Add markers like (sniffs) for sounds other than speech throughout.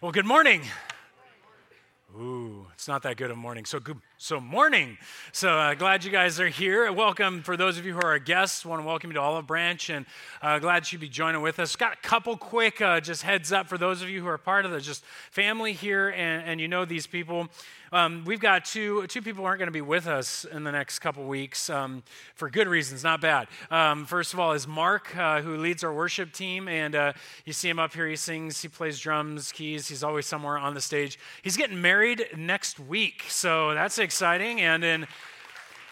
Well, good morning. Ooh, it's not that good of morning. So good. So morning. So uh, glad you guys are here. Welcome for those of you who are our guests. Want to welcome you to Olive Branch, and uh, glad you be joining with us. Got a couple quick uh, just heads up for those of you who are part of the just family here, and, and you know these people. Um, we've got two two people aren't going to be with us in the next couple weeks um, for good reasons, not bad. Um, first of all, is Mark, uh, who leads our worship team, and uh, you see him up here. He sings, he plays drums, keys. He's always somewhere on the stage. He's getting married next week, so that's exciting. And then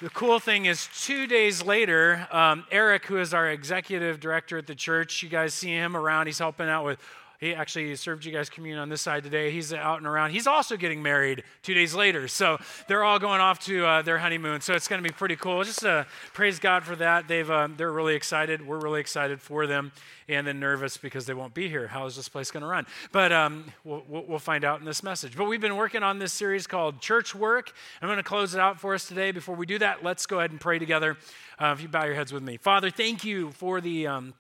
the cool thing is, two days later, um, Eric, who is our executive director at the church, you guys see him around. He's helping out with he actually served you guys communion on this side today. He's out and around. He's also getting married two days later. So they're all going off to uh, their honeymoon. So it's going to be pretty cool. Just uh, praise God for that. They've, uh, they're really excited. We're really excited for them and then nervous because they won't be here. How is this place going to run? But um, we'll, we'll find out in this message. But we've been working on this series called Church Work. I'm going to close it out for us today. Before we do that, let's go ahead and pray together. Uh, if you bow your heads with me. Father, thank you for the. Um,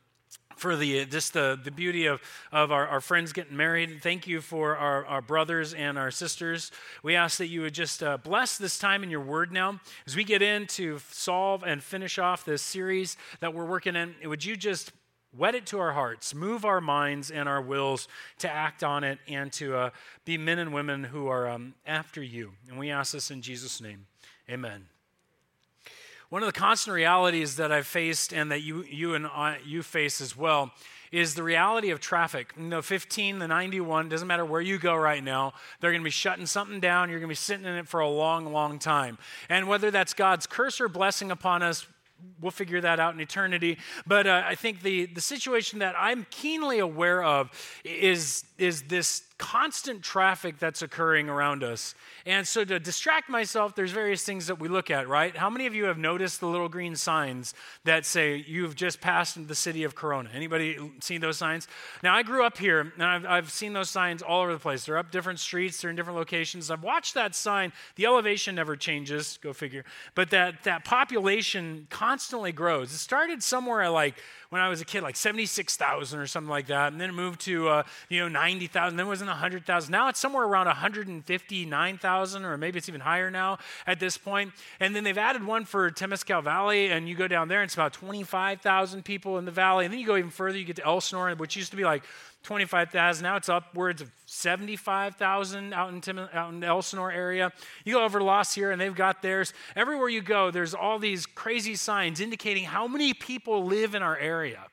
for the just the, the beauty of, of our, our friends getting married. Thank you for our, our brothers and our sisters. We ask that you would just uh, bless this time in your word now. As we get in to solve and finish off this series that we're working in, would you just wet it to our hearts, move our minds and our wills to act on it and to uh, be men and women who are um, after you. And we ask this in Jesus' name. Amen. One of the constant realities that I've faced and that you, you and I, you face as well is the reality of traffic. You know, 15, the 91, doesn't matter where you go right now, they're going to be shutting something down. You're going to be sitting in it for a long, long time. And whether that's God's curse or blessing upon us, we'll figure that out in eternity. But uh, I think the, the situation that I'm keenly aware of is, is this constant traffic that's occurring around us. And so to distract myself, there's various things that we look at, right? How many of you have noticed the little green signs that say you've just passed into the city of Corona? Anybody seen those signs? Now, I grew up here, and I've, I've seen those signs all over the place. They're up different streets, they're in different locations. I've watched that sign. The elevation never changes, go figure. But that, that population constantly grows. It started somewhere like when I was a kid, like 76,000 or something like that. And then it moved to, uh, you know, 90,000. Then it was in 100,000. Now it's somewhere around 159,000, or maybe it's even higher now at this point. And then they've added one for Temescal Valley, and you go down there, and it's about 25,000 people in the valley. And then you go even further, you get to Elsinore, which used to be like 25,000. Now it's upwards of 75,000 out in, Tim, out in Elsinore area. You go over La Sierra and they've got theirs. Everywhere you go, there's all these crazy signs indicating how many people live in our area.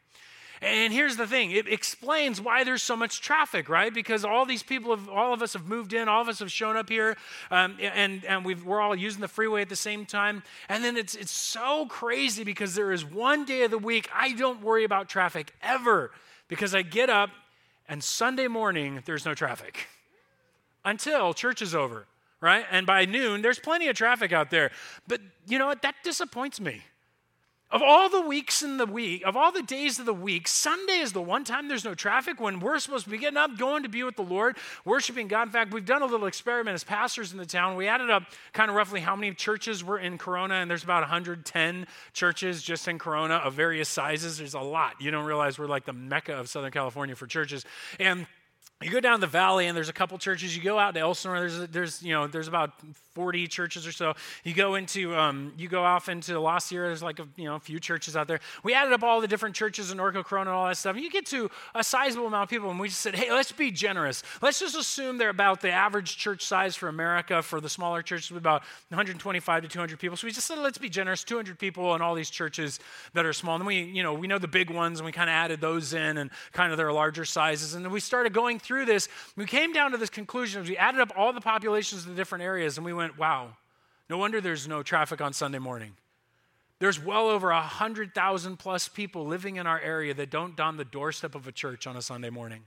And here's the thing it explains why there's so much traffic, right? Because all these people, have, all of us have moved in, all of us have shown up here, um, and, and we are all using the freeway at the same time. And then it's, it's so crazy because there is one day of the week I don't worry about traffic ever because I get up and Sunday morning, there's no traffic until church is over, right? And by noon, there's plenty of traffic out there. But you know what? That disappoints me. Of all the weeks in the week, of all the days of the week, Sunday is the one time there's no traffic when we're supposed to be getting up, going to be with the Lord, worshiping God. In fact, we've done a little experiment as pastors in the town. We added up kind of roughly how many churches were in Corona, and there's about 110 churches just in Corona of various sizes. There's a lot. You don't realize we're like the mecca of Southern California for churches. And you go down the valley and there's a couple churches. You go out to Elsinore. There's there's you know there's about 40 churches or so. You go into, um, you go off into La Sierra, there's like a, you know, a few churches out there. We added up all the different churches in Norco Corona and all that stuff. And you get to a sizable amount of people, and we just said, hey, let's be generous. Let's just assume they're about the average church size for America. For the smaller churches, about 125 to 200 people. So we just said, let's be generous, 200 people in all these churches that are small. And we, you know, we know the big ones, and we kind of added those in and kind of their larger sizes. And then we started going through this. We came down to this conclusion as we added up all the populations of the different areas, and we went, went, wow, no wonder there's no traffic on Sunday morning. There's well over 100,000 plus people living in our area that don't don the doorstep of a church on a Sunday morning.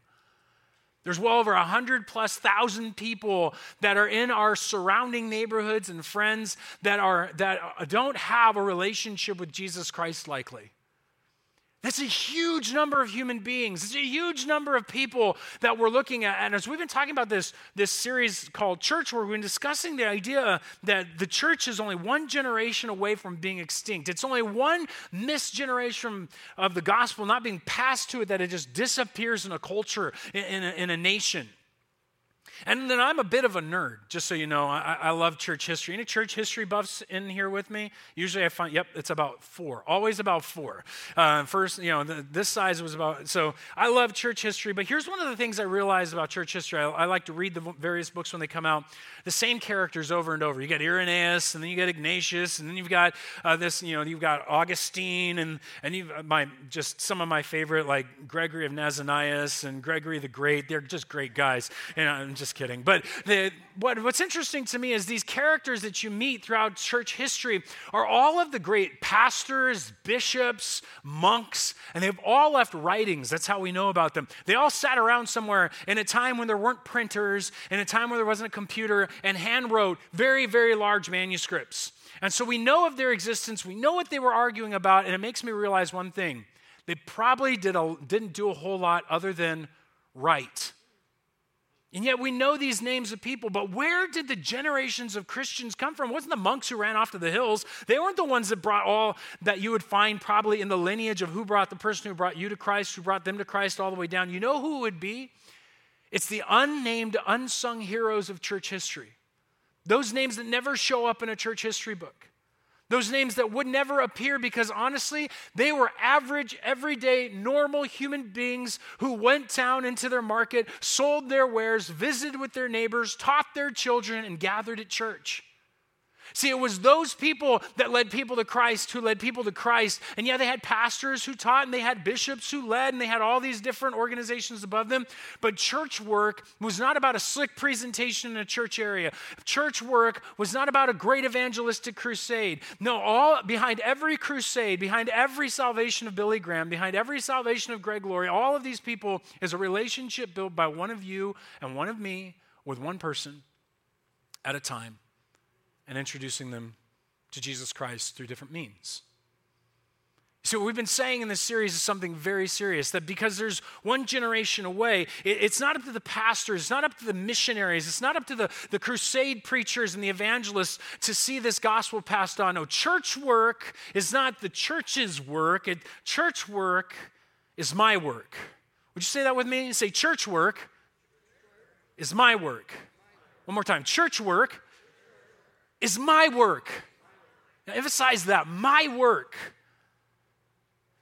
There's well over 100 plus thousand people that are in our surrounding neighborhoods and friends that, are, that don't have a relationship with Jesus Christ likely. That's a huge number of human beings. It's a huge number of people that we're looking at. And as we've been talking about this, this series called Church, where we've been discussing the idea that the church is only one generation away from being extinct. It's only one missed generation of the gospel not being passed to it that it just disappears in a culture, in a, in a nation. And then I'm a bit of a nerd, just so you know. I, I, love church history. Any church history buffs in here with me? Usually I find, yep, it's about four. Always about four. Uh, first, you know, the, this size was about, so I love church history. But here's one of the things I realized about church history. I, I like to read the various books when they come out. The same characters over and over. You got Irenaeus, and then you got Ignatius, and then you've got uh, this, you know, you've got Augustine, and, and you've, uh, my, just some of my favorite, like Gregory of Nazianzus and Gregory the Great. They're just great guys. And I'm just just kidding. But the, what, what's interesting to me is these characters that you meet throughout church history are all of the great pastors, bishops, monks, and they've all left writings. That's how we know about them. They all sat around somewhere in a time when there weren't printers, in a time where there wasn't a computer, and hand wrote very, very large manuscripts. And so we know of their existence, we know what they were arguing about, and it makes me realize one thing. They probably did a, didn't do a whole lot other than write. And yet we know these names of people, but where did the generations of Christians come from? It wasn't the monks who ran off to the hills. They weren't the ones that brought all that you would find probably in the lineage of who brought the person who brought you to Christ, who brought them to Christ all the way down. You know who it would be? It's the unnamed, unsung heroes of church history. Those names that never show up in a church history book. Those names that would never appear because honestly, they were average, everyday, normal human beings who went down into their market, sold their wares, visited with their neighbors, taught their children, and gathered at church. See, it was those people that led people to Christ who led people to Christ. And yeah, they had pastors who taught, and they had bishops who led, and they had all these different organizations above them. But church work was not about a slick presentation in a church area. Church work was not about a great evangelistic crusade. No, all behind every crusade, behind every salvation of Billy Graham, behind every salvation of Greg Laurie, all of these people is a relationship built by one of you and one of me with one person at a time and introducing them to Jesus Christ through different means. So, what we've been saying in this series is something very serious that because there's one generation away, it's not up to the pastors, it's not up to the missionaries, it's not up to the, the crusade preachers and the evangelists to see this gospel passed on. No, church work is not the church's work, it, church work is my work. Would you say that with me? Say, church work is my work. One more time. Church work is my work. Now, emphasize that, my work.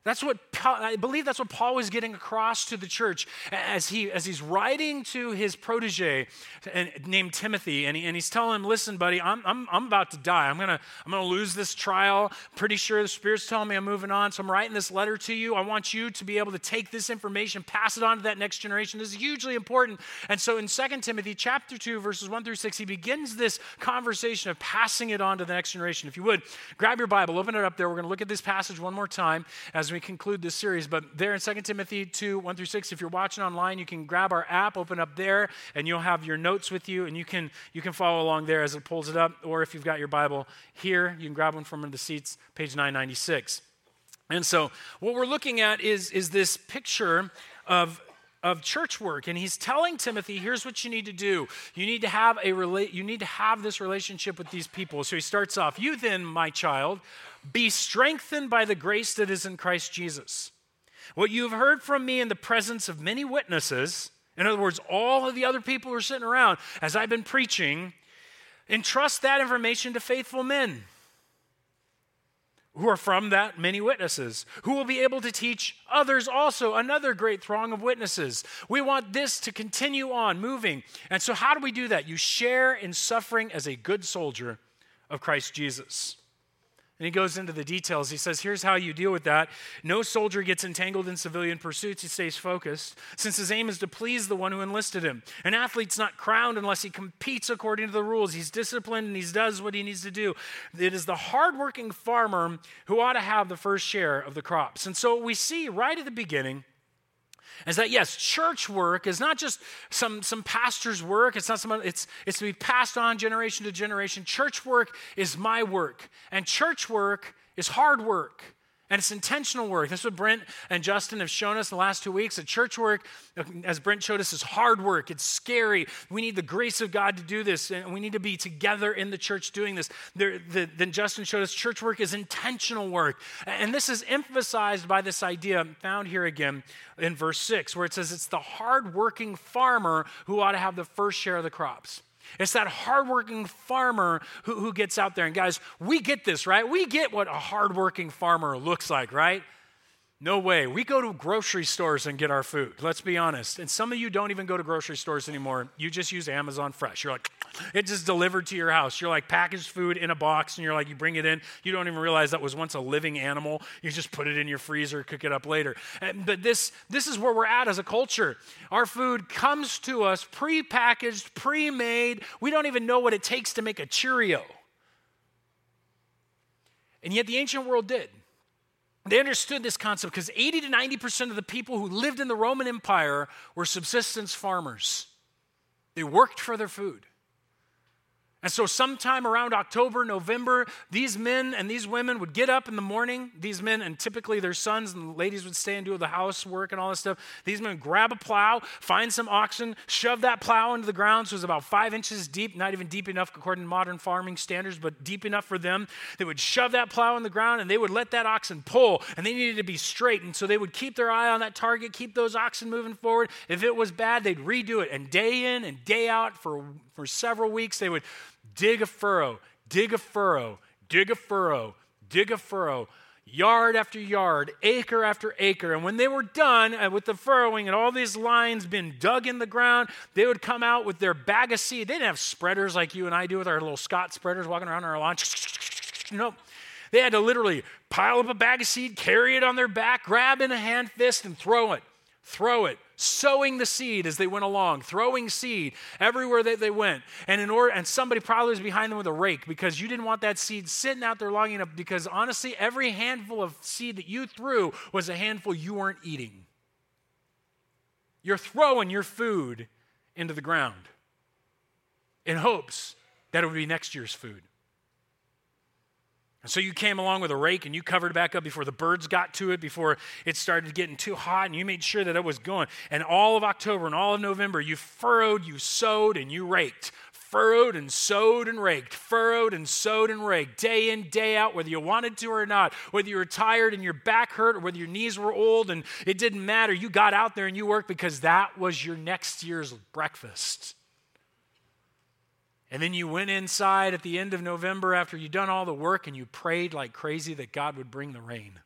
That's what I believe that's what Paul was getting across to the church as, he, as he's writing to his protege named Timothy. And, he, and he's telling him, Listen, buddy, I'm, I'm, I'm about to die. I'm going to I'm gonna lose this trial. Pretty sure the Spirit's telling me I'm moving on. So I'm writing this letter to you. I want you to be able to take this information, pass it on to that next generation. This is hugely important. And so in 2 Timothy chapter 2, verses 1 through 6, he begins this conversation of passing it on to the next generation. If you would, grab your Bible, open it up there. We're going to look at this passage one more time as we conclude this series. But there in 2 Timothy 2 1 through 6, if you're watching online, you can grab our app, open up there, and you'll have your notes with you, and you can, you can follow along there as it pulls it up. Or if you've got your Bible here, you can grab one from one of the seats, page 996. And so, what we're looking at is, is this picture of of church work and he's telling timothy here's what you need to do. You need to have a rela- you need to have this relationship with these people. So he starts off you then my child be strengthened by the grace that is in christ jesus. What you have heard from me in the presence of many witnesses in other words all of the other people who are sitting around as i've been preaching entrust that information to faithful men who are from that many witnesses, who will be able to teach others also, another great throng of witnesses. We want this to continue on moving. And so, how do we do that? You share in suffering as a good soldier of Christ Jesus. And he goes into the details. He says, Here's how you deal with that. No soldier gets entangled in civilian pursuits. He stays focused, since his aim is to please the one who enlisted him. An athlete's not crowned unless he competes according to the rules. He's disciplined and he does what he needs to do. It is the hardworking farmer who ought to have the first share of the crops. And so we see right at the beginning is that yes, church work is not just some, some pastor's work, it's not some it's it's to be passed on generation to generation. Church work is my work, and church work is hard work. And it's intentional work. That's what Brent and Justin have shown us the last two weeks. That church work, as Brent showed us, is hard work. It's scary. We need the grace of God to do this, and we need to be together in the church doing this. There, the, then Justin showed us church work is intentional work. And this is emphasized by this idea found here again in verse 6, where it says it's the hardworking farmer who ought to have the first share of the crops. It's that hardworking farmer who, who gets out there. And guys, we get this, right? We get what a hardworking farmer looks like, right? No way. We go to grocery stores and get our food. Let's be honest. And some of you don't even go to grocery stores anymore. You just use Amazon Fresh. You're like, (sniffs) it just delivered to your house. You're like packaged food in a box and you're like, you bring it in. You don't even realize that was once a living animal. You just put it in your freezer, cook it up later. But this, this is where we're at as a culture. Our food comes to us pre-packaged, pre-made. We don't even know what it takes to make a Cheerio. And yet the ancient world did. They understood this concept because 80 to 90% of the people who lived in the Roman Empire were subsistence farmers. They worked for their food. And so, sometime around October, November, these men and these women would get up in the morning. These men, and typically their sons and ladies would stay and do the housework and all this stuff. These men grab a plow, find some oxen, shove that plow into the ground. So it was about five inches deep, not even deep enough according to modern farming standards, but deep enough for them. They would shove that plow in the ground and they would let that oxen pull, and they needed to be straight. And so they would keep their eye on that target, keep those oxen moving forward. If it was bad, they'd redo it. And day in and day out for, for several weeks, they would dig a furrow, dig a furrow, dig a furrow, dig a furrow, yard after yard, acre after acre. And when they were done uh, with the furrowing and all these lines been dug in the ground, they would come out with their bag of seed. They didn't have spreaders like you and I do with our little Scott spreaders walking around our lawn. (laughs) Nope. They had to literally pile up a bag of seed, carry it on their back, grab in a hand fist, and throw it. Throw it sowing the seed as they went along, throwing seed everywhere that they went. And in order and somebody probably was behind them with a rake because you didn't want that seed sitting out there long enough because honestly every handful of seed that you threw was a handful you weren't eating. You're throwing your food into the ground in hopes that it would be next year's food. And so you came along with a rake and you covered it back up before the birds got to it, before it started getting too hot, and you made sure that it was going. And all of October and all of November, you furrowed, you sowed, and you raked. Furrowed and sowed and raked, furrowed and sowed and raked, day in, day out, whether you wanted to or not, whether you were tired and your back hurt or whether your knees were old, and it didn't matter. You got out there and you worked because that was your next year's breakfast. And then you went inside at the end of November after you'd done all the work and you prayed like crazy that God would bring the rain.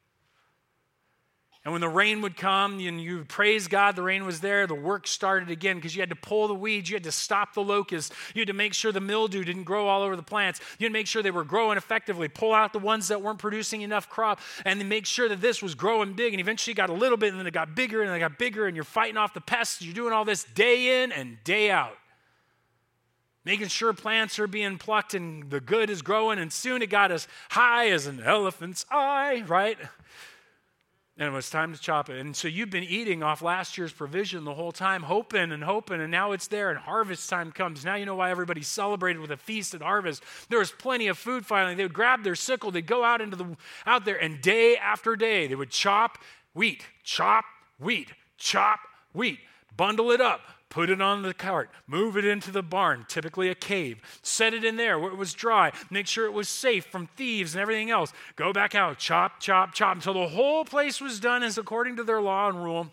And when the rain would come and you praise God, the rain was there, the work started again because you had to pull the weeds, you had to stop the locusts, you had to make sure the mildew didn't grow all over the plants, you had to make sure they were growing effectively, pull out the ones that weren't producing enough crop, and then make sure that this was growing big. And eventually got a little bit, and then it got bigger, and it got bigger, and you're fighting off the pests. You're doing all this day in and day out making sure plants are being plucked and the good is growing, and soon it got as high as an elephant's eye, right? And it was time to chop it. And so you've been eating off last year's provision the whole time, hoping and hoping, and now it's there, and harvest time comes. Now you know why everybody celebrated with a feast at harvest. There was plenty of food finally. They would grab their sickle, they'd go out into the out there, and day after day they would chop wheat, chop wheat, chop wheat, bundle it up, put it on the cart, move it into the barn, typically a cave, set it in there where it was dry, make sure it was safe from thieves and everything else. Go back out, chop, chop, chop until the whole place was done as according to their law and rule.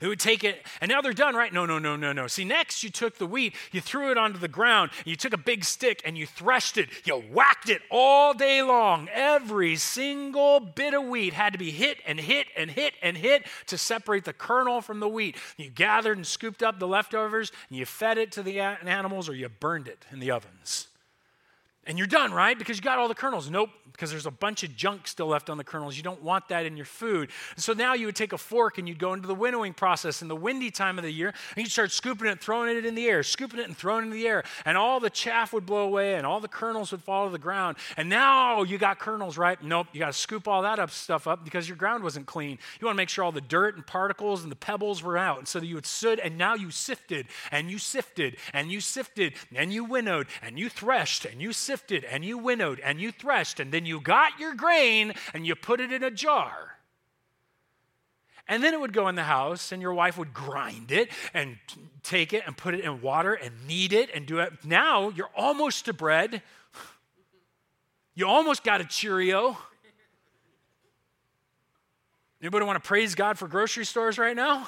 It would take it, and now they're done, right? No, no, no, no, no. See, next you took the wheat, you threw it onto the ground, you took a big stick and you threshed it, you whacked it all day long. Every single bit of wheat had to be hit and hit and hit and hit to separate the kernel from the wheat. You gathered and scooped up the leftovers and you fed it to the animals or you burned it in the ovens. And you're done, right? Because you got all the kernels. Nope, because there's a bunch of junk still left on the kernels. You don't want that in your food. So now you would take a fork and you'd go into the winnowing process in the windy time of the year, and you'd start scooping it, throwing it in the air, scooping it and throwing it in the air. And all the chaff would blow away and all the kernels would fall to the ground. And now you got kernels, right? Nope, you got to scoop all that up stuff up because your ground wasn't clean. You want to make sure all the dirt and particles and the pebbles were out. And so that you would soot, and now you sifted and you sifted and you sifted and you winnowed and you threshed and you sifted sifted and you winnowed and you threshed and then you got your grain and you put it in a jar. And then it would go in the house, and your wife would grind it and take it and put it in water and knead it and do it. Now you're almost to bread. You almost got a Cheerio. Anybody want to praise God for grocery stores right now?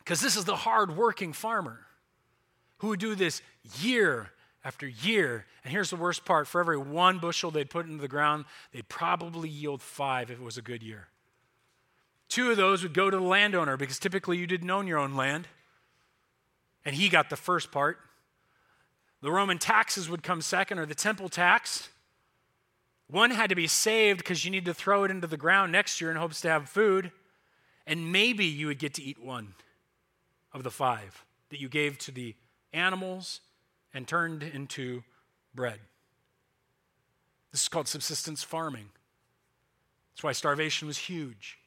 Because this is the hard-working farmer who would do this year after year. And here's the worst part for every one bushel they'd put into the ground, they'd probably yield five if it was a good year. Two of those would go to the landowner because typically you didn't own your own land, and he got the first part. The Roman taxes would come second, or the temple tax. One had to be saved because you need to throw it into the ground next year in hopes to have food. And maybe you would get to eat one of the five that you gave to the animals and turned into bread. This is called subsistence farming. That's why starvation was huge.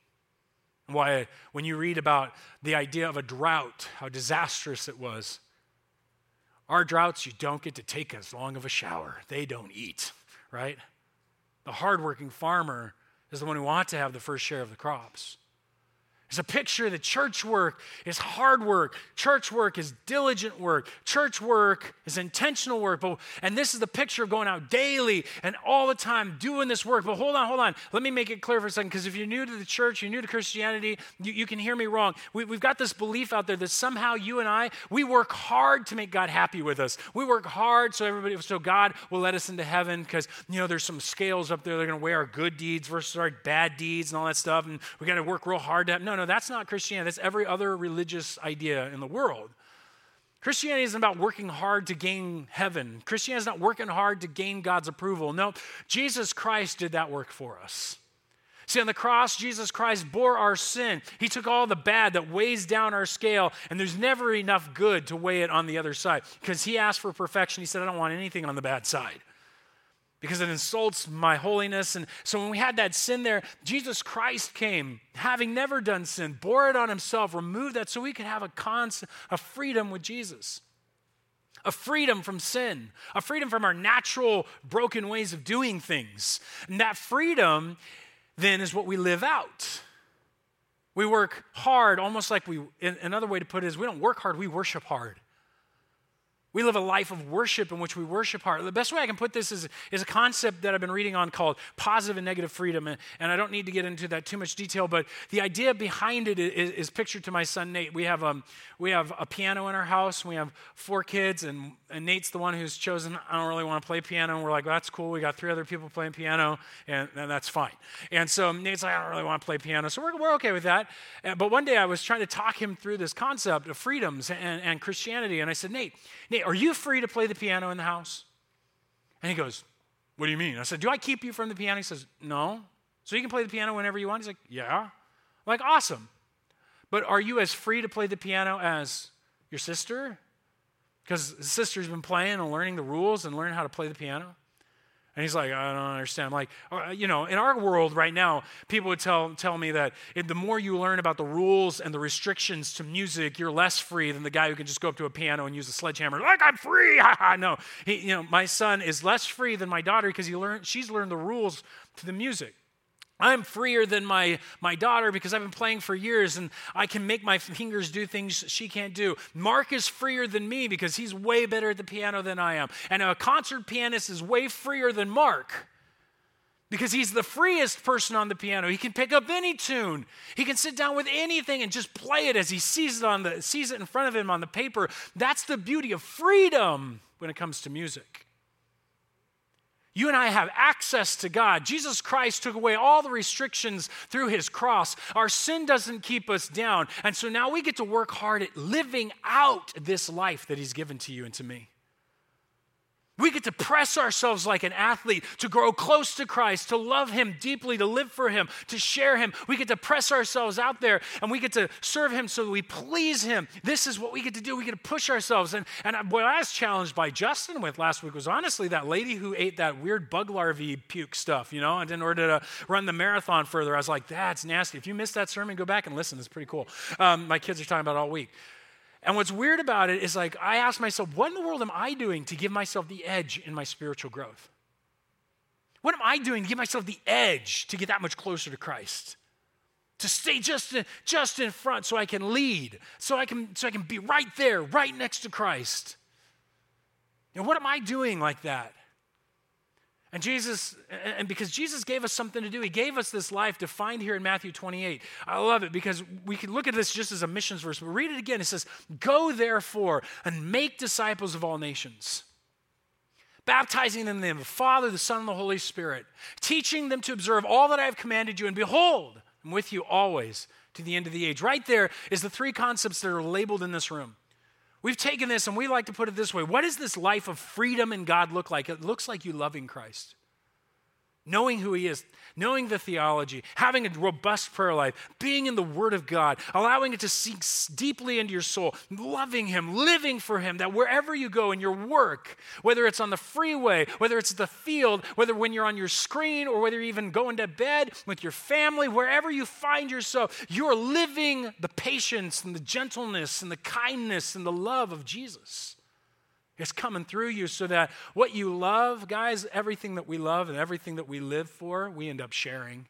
And why, when you read about the idea of a drought, how disastrous it was, our droughts, you don't get to take as long of a shower. They don't eat, right? The hardworking farmer is the one who wants to have the first share of the crops. It's a picture that church work is hard work. Church work is diligent work. Church work is intentional work. But, and this is the picture of going out daily and all the time doing this work. But hold on, hold on. Let me make it clear for a second because if you're new to the church, you're new to Christianity, you, you can hear me wrong. We, we've got this belief out there that somehow you and I, we work hard to make God happy with us. We work hard so everybody, so God will let us into heaven because, you know, there's some scales up there. They're going to weigh our good deeds versus our bad deeds and all that stuff. And we got to work real hard to have, no, no no, that's not Christianity. That's every other religious idea in the world. Christianity isn't about working hard to gain heaven. Christianity is not working hard to gain God's approval. No, Jesus Christ did that work for us. See, on the cross, Jesus Christ bore our sin. He took all the bad that weighs down our scale, and there's never enough good to weigh it on the other side. Because He asked for perfection. He said, I don't want anything on the bad side because it insults my holiness. And so when we had that sin there, Jesus Christ came, having never done sin, bore it on himself, removed that so we could have a, constant, a freedom with Jesus. A freedom from sin, a freedom from our natural broken ways of doing things. And that freedom then is what we live out. We work hard, almost like we, another way to put it is we don't work hard, we worship hard. We live a life of worship in which we worship hard. The best way I can put this is, is a concept that I've been reading on called positive and negative freedom. And, and I don't need to get into that too much detail, but the idea behind it is, is pictured to my son Nate. We have, um, we have a piano in our house. We have four kids, and, and Nate's the one who's chosen, I don't really want to play piano. And we're like, well, that's cool. We got three other people playing piano, and, and that's fine. And so Nate's like, I don't really want to play piano. So we're, we're okay with that. But one day I was trying to talk him through this concept of freedoms and, and Christianity. And I said, Nate, Nate, are you free to play the piano in the house? And he goes, What do you mean? I said, Do I keep you from the piano? He says, No. So you can play the piano whenever you want? He's like, Yeah. I'm like, awesome. But are you as free to play the piano as your sister? Because his sister's been playing and learning the rules and learning how to play the piano. And he's like, I don't understand. I'm like, uh, you know, in our world right now, people would tell, tell me that the more you learn about the rules and the restrictions to music, you're less free than the guy who can just go up to a piano and use a sledgehammer. Like, I'm free. (laughs) no. He, you know, my son is less free than my daughter because he learned, she's learned the rules to the music. I'm freer than my, my daughter because I've been playing for years and I can make my fingers do things she can't do. Mark is freer than me because he's way better at the piano than I am. And a concert pianist is way freer than Mark because he's the freest person on the piano. He can pick up any tune. He can sit down with anything and just play it as he sees it on the sees it in front of him on the paper. That's the beauty of freedom when it comes to music. You and I have access to God. Jesus Christ took away all the restrictions through his cross. Our sin doesn't keep us down. And so now we get to work hard at living out this life that he's given to you and to me. We get to press ourselves like an athlete to grow close to Christ, to love Him deeply, to live for Him, to share Him. We get to press ourselves out there and we get to serve Him so that we please Him. This is what we get to do. We get to push ourselves. And, and what I was challenged by Justin with last week was honestly that lady who ate that weird bug larvae puke stuff, you know, and in order to run the marathon further, I was like, that's nasty. If you missed that sermon, go back and listen. It's pretty cool. Um, my kids are talking about all week. And what's weird about it is like, I ask myself, what in the world am I doing to give myself the edge in my spiritual growth? What am I doing to give myself the edge to get that much closer to Christ? To stay just in, just in front so I can lead, so I can, so I can be right there, right next to Christ. And what am I doing like that? And Jesus, and because Jesus gave us something to do, He gave us this life to find here in Matthew 28. I love it because we can look at this just as a missions verse, but read it again. It says, Go therefore and make disciples of all nations, baptizing them in the name of the Father, the Son, and the Holy Spirit, teaching them to observe all that I have commanded you, and behold, I'm with you always to the end of the age. Right there is the three concepts that are labeled in this room. We've taken this and we like to put it this way What does this life of freedom in God look like? It looks like you loving Christ knowing who He is, knowing the theology, having a robust prayer life, being in the Word of God, allowing it to sink deeply into your soul, loving Him, living for Him, that wherever you go in your work, whether it's on the freeway, whether it's the field, whether when you're on your screen, or whether you're even going to bed with your family, wherever you find yourself, you're living the patience and the gentleness and the kindness and the love of Jesus. It's coming through you so that what you love, guys, everything that we love and everything that we live for, we end up sharing.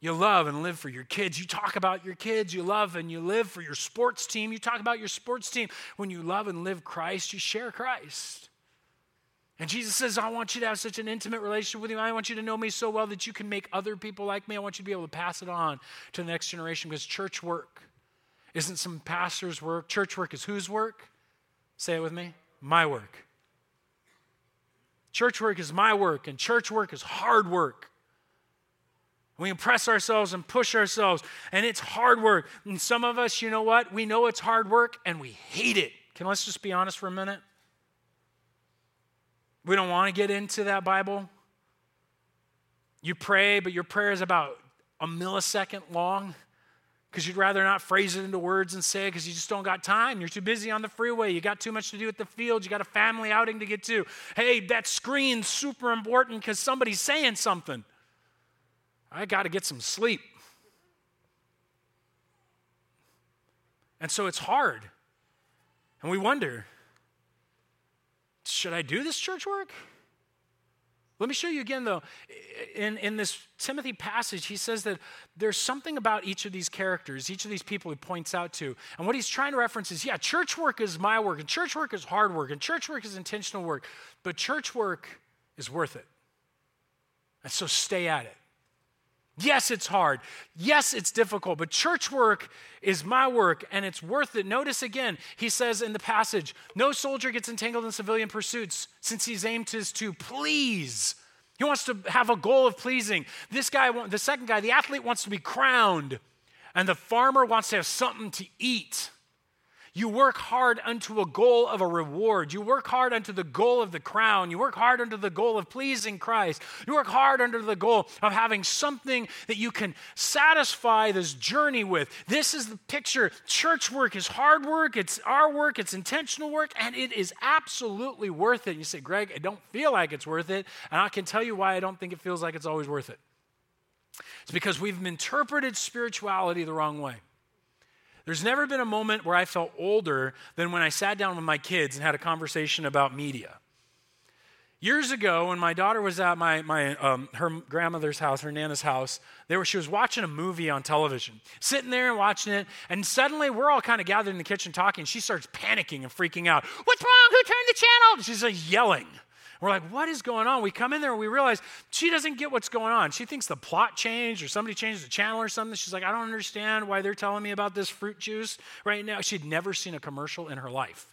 You love and live for your kids. You talk about your kids. You love and you live for your sports team. You talk about your sports team. When you love and live Christ, you share Christ. And Jesus says, I want you to have such an intimate relationship with me. I want you to know me so well that you can make other people like me. I want you to be able to pass it on to the next generation because church work isn't some pastor's work. Church work is whose work? Say it with me my work. Church work is my work, and church work is hard work. We impress ourselves and push ourselves, and it's hard work. And some of us, you know what? We know it's hard work and we hate it. Can let's just be honest for a minute? We don't want to get into that Bible. You pray, but your prayer is about a millisecond long because you'd rather not phrase it into words and say it because you just don't got time. You're too busy on the freeway. You got too much to do at the field. You got a family outing to get to. Hey, that screen's super important because somebody's saying something. I got to get some sleep. And so it's hard. And we wonder should I do this church work? Let me show you again, though. In, in this Timothy passage, he says that there's something about each of these characters, each of these people he points out to. And what he's trying to reference is yeah, church work is my work, and church work is hard work, and church work is intentional work, but church work is worth it. And so stay at it. Yes, it's hard. Yes, it's difficult, but church work is my work and it's worth it. Notice again, he says in the passage no soldier gets entangled in civilian pursuits since his aim is to please. He wants to have a goal of pleasing. This guy, the second guy, the athlete wants to be crowned, and the farmer wants to have something to eat. You work hard unto a goal of a reward. You work hard unto the goal of the crown. You work hard unto the goal of pleasing Christ. You work hard under the goal of having something that you can satisfy this journey with. This is the picture. Church work is hard work, it's our work, it's intentional work, and it is absolutely worth it. You say, Greg, I don't feel like it's worth it. And I can tell you why I don't think it feels like it's always worth it. It's because we've interpreted spirituality the wrong way. There's never been a moment where I felt older than when I sat down with my kids and had a conversation about media. Years ago, when my daughter was at my, my, um, her grandmother's house, her nana's house, they were, she was watching a movie on television, sitting there and watching it, and suddenly we're all kind of gathered in the kitchen talking. She starts panicking and freaking out. What's wrong? Who turned the channel? She's like yelling. We're like, what is going on? We come in there and we realize she doesn't get what's going on. She thinks the plot changed or somebody changed the channel or something. She's like, I don't understand why they're telling me about this fruit juice right now. She'd never seen a commercial in her life.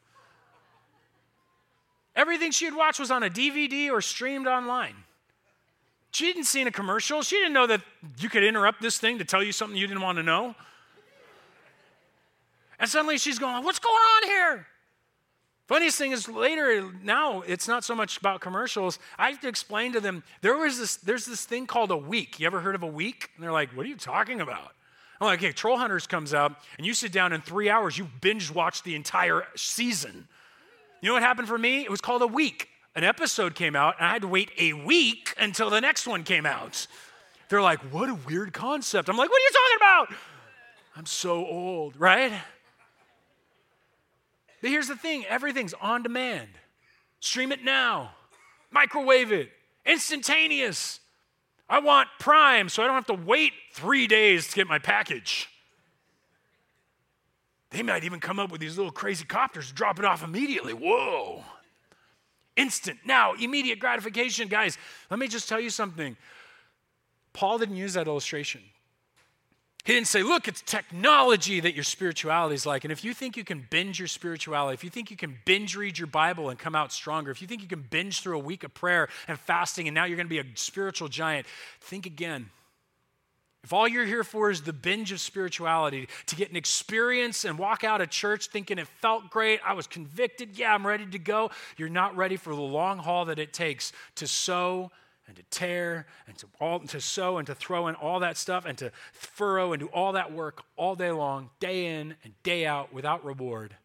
Everything she had watched was on a DVD or streamed online. She didn't see a commercial. She didn't know that you could interrupt this thing to tell you something you didn't want to know. And suddenly she's going, What's going on here? Funniest thing is later now it's not so much about commercials. I have to explain to them there was this there's this thing called a week. You ever heard of a week? And they're like, "What are you talking about?" I'm like, "Okay, Troll Hunters comes out and you sit down in 3 hours you binge watch the entire season." You know what happened for me? It was called a week. An episode came out and I had to wait a week until the next one came out. They're like, "What a weird concept." I'm like, "What are you talking about?" I'm so old, right? But here's the thing everything's on demand. Stream it now, microwave it, instantaneous. I want Prime so I don't have to wait three days to get my package. They might even come up with these little crazy copters, to drop it off immediately. Whoa. Instant, now, immediate gratification. Guys, let me just tell you something. Paul didn't use that illustration. He didn't say, look, it's technology that your spirituality is like. And if you think you can binge your spirituality, if you think you can binge read your Bible and come out stronger, if you think you can binge through a week of prayer and fasting and now you're going to be a spiritual giant, think again. If all you're here for is the binge of spirituality, to get an experience and walk out of church thinking it felt great, I was convicted, yeah, I'm ready to go, you're not ready for the long haul that it takes to sow and to tear and to, all, to sow and to throw in all that stuff and to furrow and do all that work all day long, day in and day out without reward.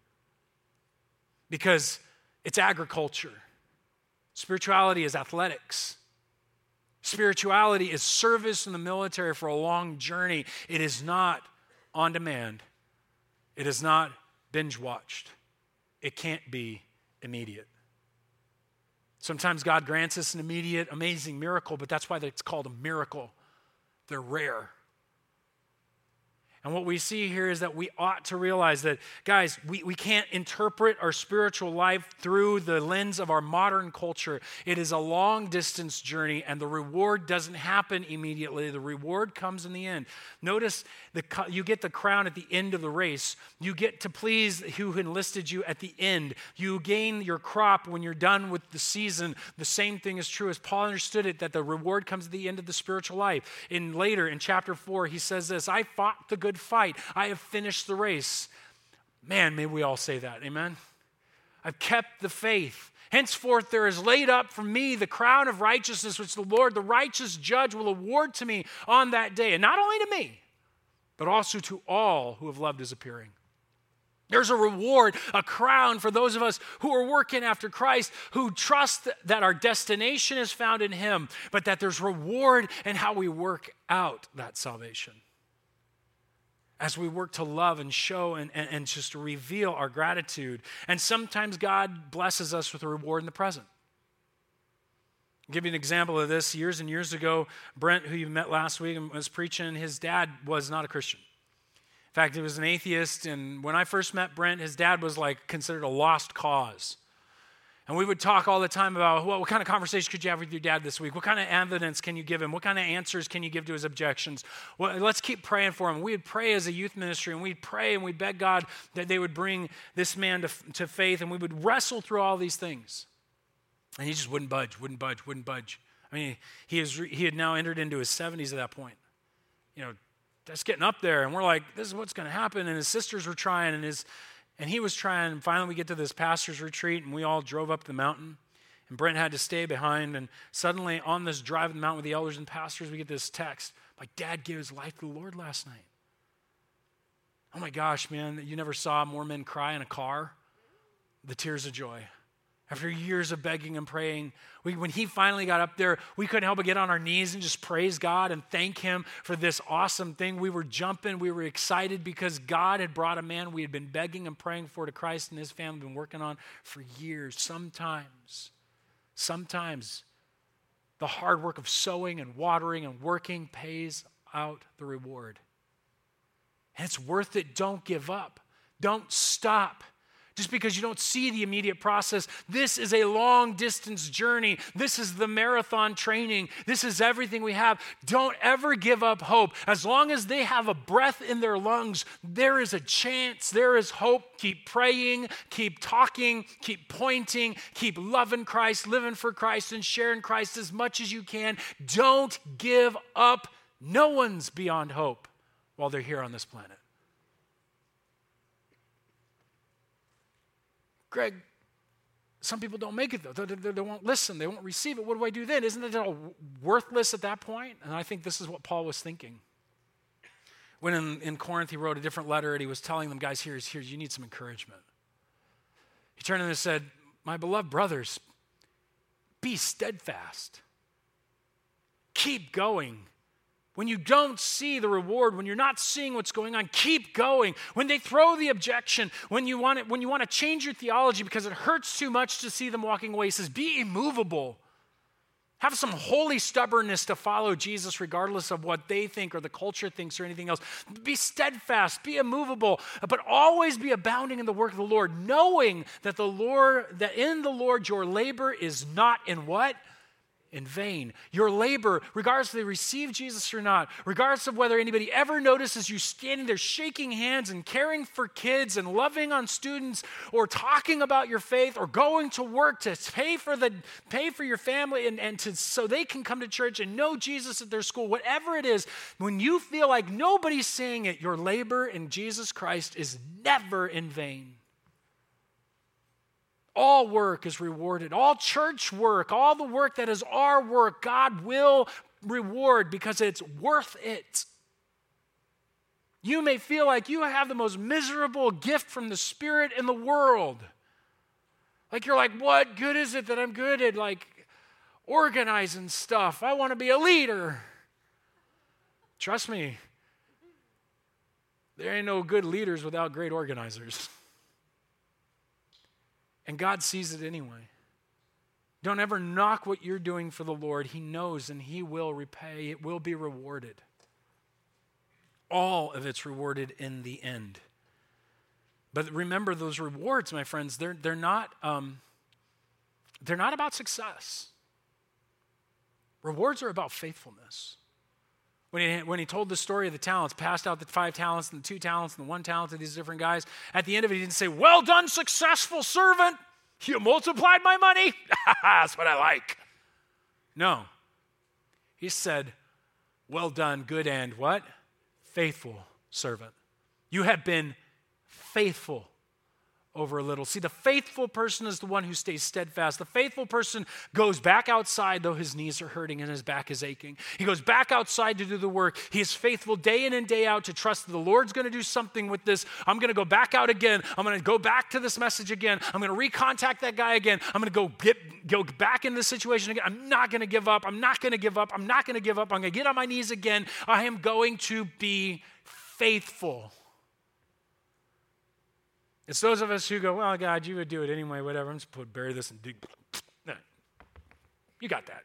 Because it's agriculture, spirituality is athletics. Spirituality is service in the military for a long journey. It is not on demand, it is not binge watched, it can't be immediate. Sometimes God grants us an immediate, amazing miracle, but that's why it's called a miracle. They're rare. And what we see here is that we ought to realize that, guys, we, we can't interpret our spiritual life through the lens of our modern culture. It is a long distance journey, and the reward doesn't happen immediately. The reward comes in the end. Notice the, you get the crown at the end of the race. You get to please who enlisted you at the end. You gain your crop when you're done with the season. The same thing is true as Paul understood it that the reward comes at the end of the spiritual life. In later, in chapter 4, he says this I fought the good good fight. I have finished the race. Man, may we all say that. Amen. I've kept the faith. Henceforth, there is laid up for me the crown of righteousness, which the Lord, the righteous judge, will award to me on that day. And not only to me, but also to all who have loved his appearing. There's a reward, a crown for those of us who are working after Christ, who trust that our destination is found in Him, but that there's reward in how we work out that salvation as we work to love and show and, and, and just reveal our gratitude. And sometimes God blesses us with a reward in the present. I'll give you an example of this. Years and years ago, Brent, who you met last week and was preaching, his dad was not a Christian. In fact, he was an atheist. And when I first met Brent, his dad was like considered a lost cause. And we would talk all the time about what, what, kind of conversation could you have with your dad this week? What kind of evidence can you give him? What kind of answers can you give to his objections? Well, let's keep praying for him. We would pray as a youth ministry and we'd pray and we'd beg God that they would bring this man to, to faith and we would wrestle through all these things. And he just wouldn't budge, wouldn't budge, wouldn't budge. I mean, he, is, he had now entered into his 70s at that point. You know, just getting up there and we're like, this is what's going to happen. And his sisters were trying and his and he was trying, finally we get to this pastor's retreat, and we all drove up the mountain. And Brent had to stay behind. And suddenly, on this drive of the mountain with the elders and pastors, we get this text. My dad gave his life to the Lord last night. Oh my gosh, man, you never saw more men cry in a car? The tears of joy. After years of begging and praying, we, when he finally got up there, we couldn't help but get on our knees and just praise God and thank him for this awesome thing. We were jumping, we were excited because God had brought a man we had been begging and praying for to Christ and his family, been working on for years. Sometimes, sometimes the hard work of sowing and watering and working pays out the reward. And it's worth it. Don't give up, don't stop just because you don't see the immediate process. This is a long distance journey. This is the marathon training. This is everything we have. Don't ever give up hope. As long as they have a breath in their lungs, there is a chance, there is hope. Keep praying, keep talking, keep pointing, keep loving Christ, living for Christ, and sharing Christ as much as you can. Don't give up. No one's beyond hope while they're here on this planet. Greg, some people don't make it though. They, they, they, won't listen. They won't receive it. What do I do then? Isn't it all worthless at that point? And I think this is what Paul was thinking. When in, in Corinth he wrote a different letter and he was telling them, guys, here's, here, you need some encouragement. He turned to them and said, My beloved brothers, be steadfast. Keep going. When you don't see the reward, when you're not seeing what's going on, keep going. When they throw the objection, when you want to, when you want to change your theology because it hurts too much to see them walking away, he says, be immovable. Have some holy stubbornness to follow Jesus, regardless of what they think or the culture thinks or anything else. Be steadfast, be immovable, but always be abounding in the work of the Lord, knowing that the Lord, that in the Lord your labor is not in what? In vain. Your labor, regardless if they receive Jesus or not, regardless of whether anybody ever notices you standing there shaking hands and caring for kids and loving on students or talking about your faith or going to work to pay for the pay for your family and, and to so they can come to church and know Jesus at their school, whatever it is, when you feel like nobody's seeing it, your labor in Jesus Christ is never in vain. All work is rewarded. All church work, all the work that is our work, God will reward because it's worth it. You may feel like you have the most miserable gift from the Spirit in the world. Like you're like, what good is it that I'm good at like organizing stuff? I want to be a leader. Trust me, there ain't no good leaders without great organizers. (laughs) And God sees it anyway. Don't ever knock what you're doing for the Lord. He knows and He will repay, it will be rewarded. All of it's rewarded in the end. But remember, those rewards, my friends, they're, they're, not, um, they're not about success. Rewards are about faithfulness. When he, when he told the story of the talents, passed out the five talents and the two talents and the one talent to these different guys, at the end of it, he didn't say, Well done, successful servant. You multiplied my money. (laughs) That's what I like. No. He said, Well done, good and what? Faithful servant. You have been faithful over a little. See, the faithful person is the one who stays steadfast. The faithful person goes back outside, though his knees are hurting and his back is aching. He goes back outside to do the work. He is faithful day in and day out to trust that the Lord's going to do something with this. I'm going to go back out again. I'm going to go back to this message again. I'm going to recontact that guy again. I'm going to go get go back in this situation again. I'm not going to give up. I'm not going to give up. I'm not going to give up. I'm going to get on my knees again. I am going to be faithful. It's those of us who go, well, God, you would do it anyway, whatever. I'm just put bury this and dig. No. You got that.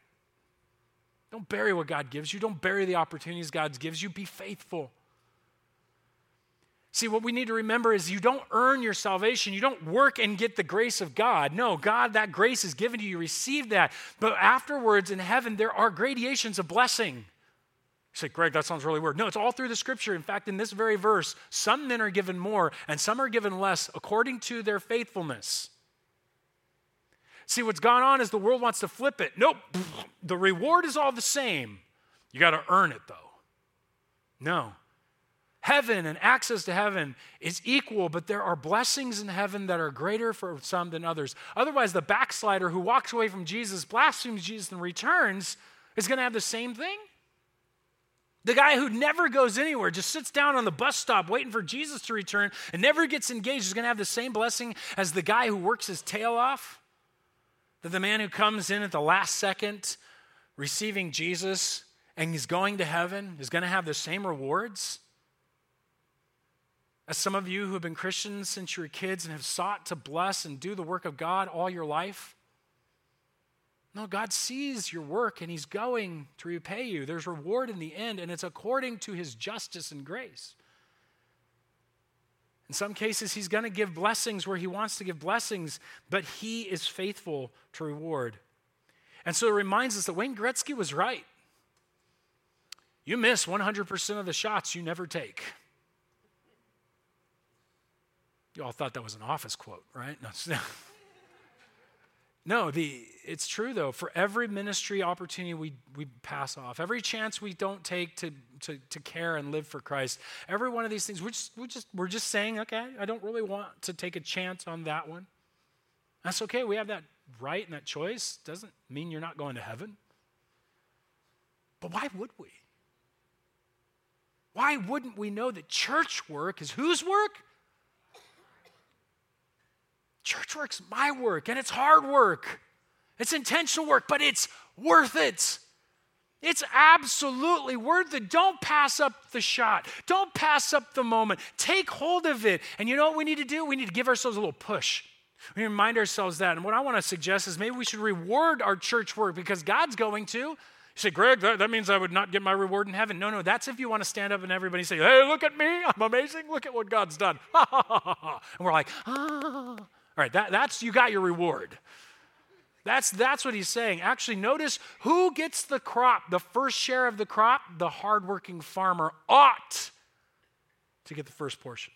Don't bury what God gives you. Don't bury the opportunities God gives you. Be faithful. See, what we need to remember is you don't earn your salvation. You don't work and get the grace of God. No, God, that grace is given to you. You receive that. But afterwards in heaven, there are gradations of blessing. Say, Greg, that sounds really weird. No, it's all through the scripture. In fact, in this very verse, some men are given more and some are given less according to their faithfulness. See, what's gone on is the world wants to flip it. Nope, (laughs) the reward is all the same. You got to earn it, though. No. Heaven and access to heaven is equal, but there are blessings in heaven that are greater for some than others. Otherwise, the backslider who walks away from Jesus, blasphemes Jesus, and returns is going to have the same thing. The guy who never goes anywhere, just sits down on the bus stop waiting for Jesus to return and never gets engaged, is going to have the same blessing as the guy who works his tail off. That the man who comes in at the last second receiving Jesus and he's going to heaven is going to have the same rewards. As some of you who have been Christians since you were kids and have sought to bless and do the work of God all your life, no, God sees your work and He's going to repay you. There's reward in the end, and it's according to His justice and grace. In some cases, He's going to give blessings where He wants to give blessings, but He is faithful to reward. And so it reminds us that Wayne Gretzky was right. You miss 100% of the shots you never take. You all thought that was an office quote, right? No. (laughs) No, the, it's true though. For every ministry opportunity we, we pass off, every chance we don't take to, to, to care and live for Christ, every one of these things, we're just, we're, just, we're just saying, okay, I don't really want to take a chance on that one. That's okay. We have that right and that choice. Doesn't mean you're not going to heaven. But why would we? Why wouldn't we know that church work is whose work? Church work's my work, and it's hard work. It's intentional work, but it's worth it. It's absolutely worth it. Don't pass up the shot. Don't pass up the moment. Take hold of it. And you know what we need to do? We need to give ourselves a little push. We remind ourselves that. And what I want to suggest is maybe we should reward our church work because God's going to. You say, Greg, that, that means I would not get my reward in heaven. No, no, that's if you want to stand up and everybody say, hey, look at me, I'm amazing, look at what God's done. (laughs) and we're like, ah. All right, that, that's, you got your reward. That's, that's what he's saying. Actually, notice who gets the crop, the first share of the crop? The hardworking farmer ought to get the first portion.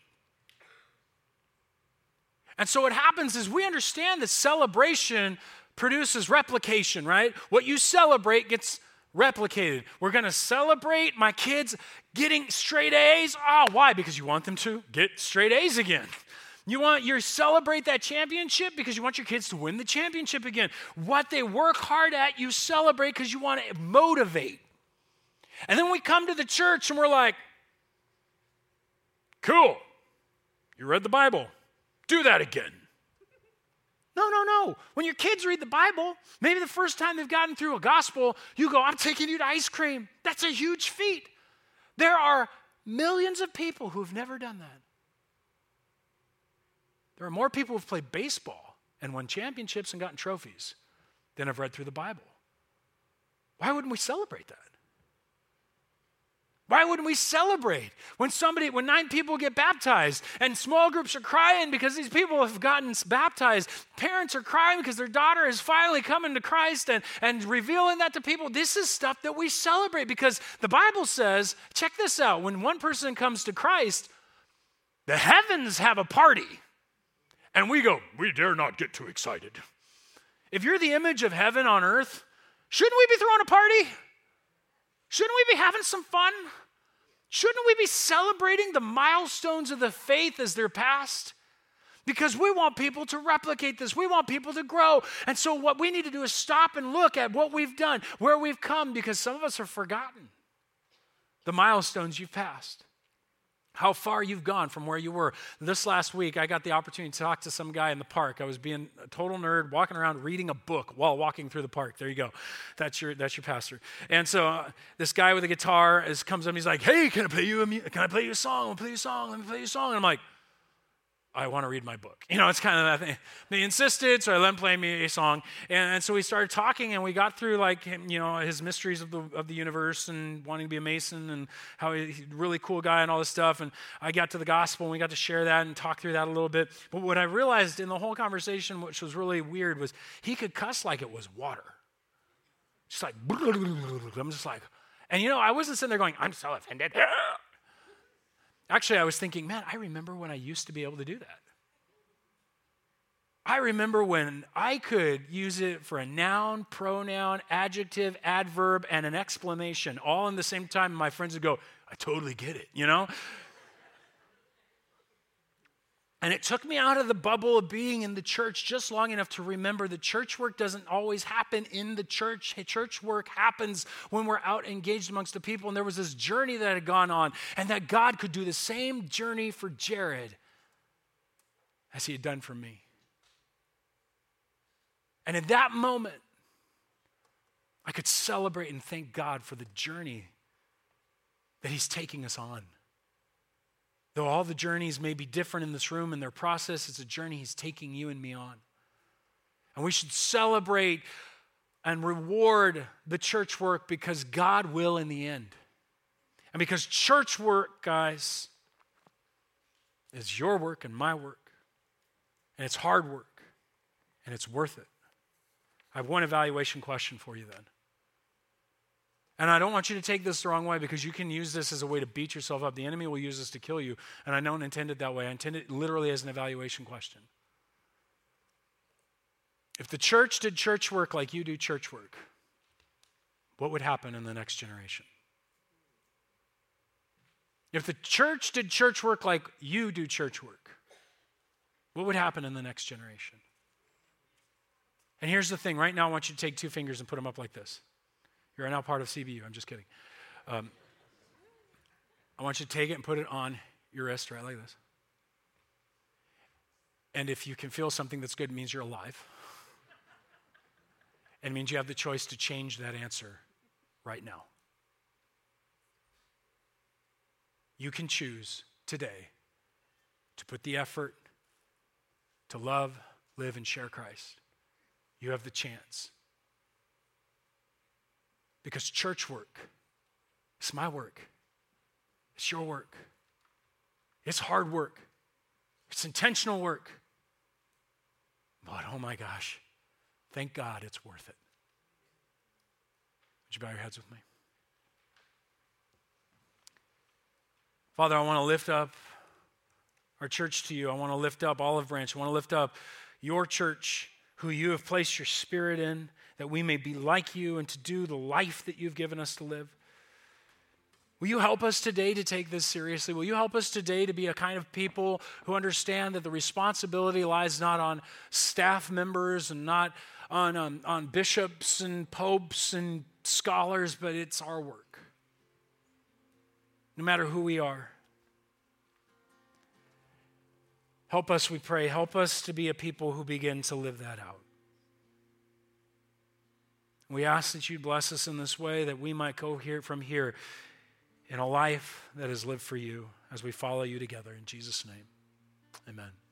And so what happens is we understand that celebration produces replication, right? What you celebrate gets replicated. We're going to celebrate my kids getting straight A's. Oh, why? Because you want them to get straight A's again. You want you celebrate that championship because you want your kids to win the championship again. What they work hard at, you celebrate because you want to motivate. And then we come to the church and we're like, cool. You read the Bible. Do that again. No, no, no. When your kids read the Bible, maybe the first time they've gotten through a gospel, you go, I'm taking you to ice cream. That's a huge feat. There are millions of people who have never done that. There are more people who've played baseball and won championships and gotten trophies than have read through the Bible. Why wouldn't we celebrate that? Why wouldn't we celebrate when somebody, when nine people get baptized and small groups are crying because these people have gotten baptized? Parents are crying because their daughter is finally coming to Christ and, and revealing that to people. This is stuff that we celebrate because the Bible says, check this out, when one person comes to Christ, the heavens have a party. And we go, we dare not get too excited. If you're the image of heaven on earth, shouldn't we be throwing a party? Shouldn't we be having some fun? Shouldn't we be celebrating the milestones of the faith as they're passed? Because we want people to replicate this. We want people to grow. And so, what we need to do is stop and look at what we've done, where we've come, because some of us have forgotten the milestones you've passed how far you've gone from where you were. This last week, I got the opportunity to talk to some guy in the park. I was being a total nerd, walking around reading a book while walking through the park. There you go. That's your that's your pastor. And so uh, this guy with a guitar is, comes up. He's like, "Hey, can I play you a can I play you a song? I'll play you a song. Let me play you a song." And I'm like, I want to read my book. You know, it's kind of that thing. They insisted, so I let him play me a song. And, and, so we started talking, and we got through, like, you know, his mysteries of the, of the universe and wanting to be a Mason and how he's a really cool guy and all this stuff. And I got to the gospel, and we got to share that and talk through that a little bit. But what I realized in the whole conversation, which was really weird, was he could cuss like it was water. Just like, (laughs) I'm just like, and you know, I wasn't sitting there going, I'm so offended. (laughs) Actually, I was thinking, man, I remember when I used to be able to do that. I remember when I could use it for a noun, pronoun, adjective, adverb, and an exclamation all in the same time. My friends would go, I totally get it, you know? And it took me out of the bubble of being in the church just long enough to remember the church work doesn't always happen in the church. Church work happens when we're out engaged amongst the people. And there was this journey that had gone on, and that God could do the same journey for Jared as he had done for me. And in that moment, I could celebrate and thank God for the journey that he's taking us on. Though all the journeys may be different in this room and their process, it's a journey He's taking you and me on. And we should celebrate and reward the church work because God will in the end. And because church work, guys, is your work and my work. And it's hard work. And it's worth it. I have one evaluation question for you then. And I don't want you to take this the wrong way because you can use this as a way to beat yourself up. The enemy will use this to kill you. And I don't intend it that way. I intend it literally as an evaluation question. If the church did church work like you do church work, what would happen in the next generation? If the church did church work like you do church work, what would happen in the next generation? And here's the thing right now, I want you to take two fingers and put them up like this. You're now part of CBU. I'm just kidding. Um, I want you to take it and put it on your wrist, right like this. And if you can feel something that's good, it means you're alive. It means you have the choice to change that answer right now. You can choose today to put the effort to love, live, and share Christ. You have the chance. Because church work, it's my work, it's your work, it's hard work, it's intentional work. But oh my gosh, thank God it's worth it. Would you bow your heads with me? Father, I want to lift up our church to you. I want to lift up Olive Branch. I want to lift up your church, who you have placed your spirit in, that we may be like you and to do the life that you've given us to live. Will you help us today to take this seriously? Will you help us today to be a kind of people who understand that the responsibility lies not on staff members and not on, um, on bishops and popes and scholars, but it's our work? no matter who we are. Help us, we pray. Help us to be a people who begin to live that out. We ask that you bless us in this way that we might go here from here in a life that is lived for you as we follow you together. In Jesus' name, amen.